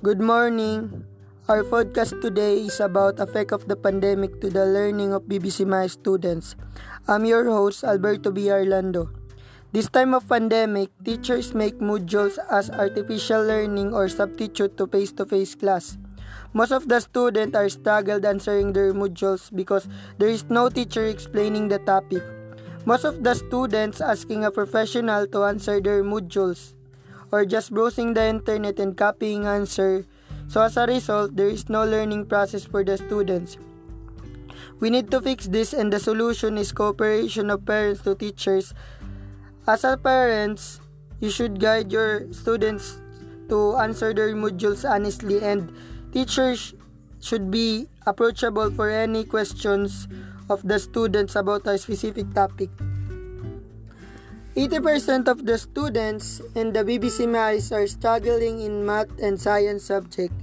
Good morning. Our podcast today is about effect of the pandemic to the learning of BBC My students. I'm your host Alberto B. Arlando. This time of pandemic, teachers make modules as artificial learning or substitute to face-to-face class. Most of the students are struggled answering their modules because there is no teacher explaining the topic. Most of the students asking a professional to answer their modules or just browsing the internet and copying answer. So as a result, there is no learning process for the students. We need to fix this and the solution is cooperation of parents to teachers. As a parents, you should guide your students to answer their modules honestly and teachers should be approachable for any questions of the students about a specific topic. 80% of the students in the BBC MICE are struggling in math and science subject.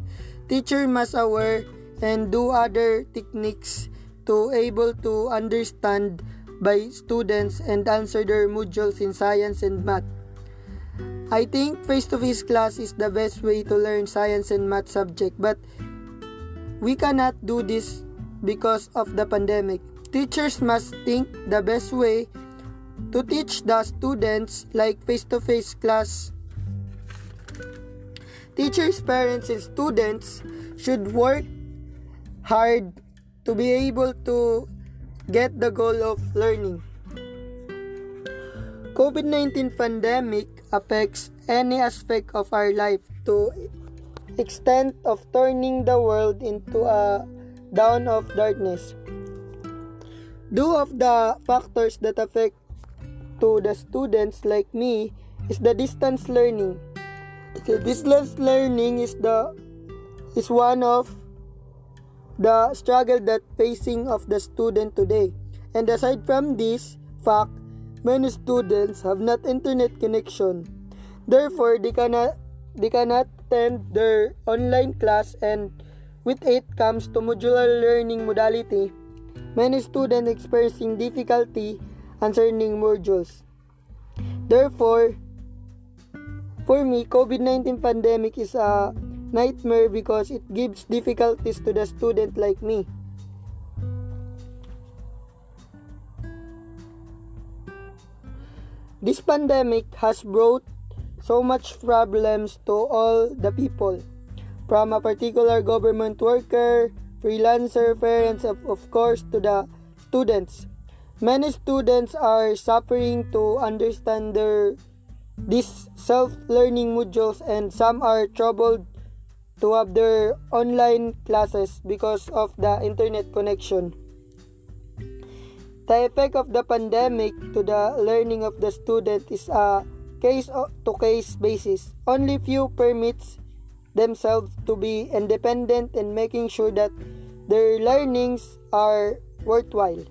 Teacher must aware and do other techniques to able to understand by students and answer their modules in science and math. I think face-to-face class is the best way to learn science and math subject but we cannot do this because of the pandemic. Teachers must think the best way to teach the students like face-to-face class. Teachers, parents, and students should work hard to be able to get the goal of learning. COVID-19 pandemic affects any aspect of our life to extent of turning the world into a dawn of darkness. Due of the factors that affect to the students like me is the distance learning. Distance learning is the is one of the struggle that facing of the student today. And aside from this fact, many students have not internet connection. Therefore, they cannot they cannot attend their online class and with it comes to modular learning modality. Many students experiencing difficulty concerning modules. Therefore, for me, COVID-19 pandemic is a nightmare because it gives difficulties to the student like me. This pandemic has brought so much problems to all the people, from a particular government worker, freelancer, parents, of, of course, to the students. Many students are suffering to understand their these self-learning modules and some are troubled to have their online classes because of the internet connection. The effect of the pandemic to the learning of the student is a case to case basis. Only few permits themselves to be independent and making sure that their learnings are worthwhile.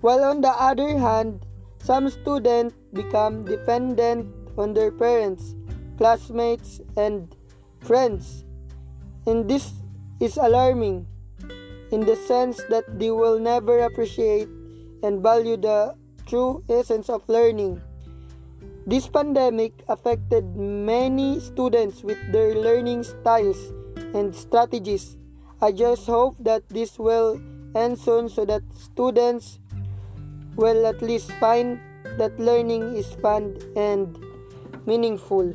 While on the other hand, some students become dependent on their parents, classmates, and friends. And this is alarming in the sense that they will never appreciate and value the true essence of learning. This pandemic affected many students with their learning styles and strategies. I just hope that this will end soon so that students will at least find that learning is fun and meaningful.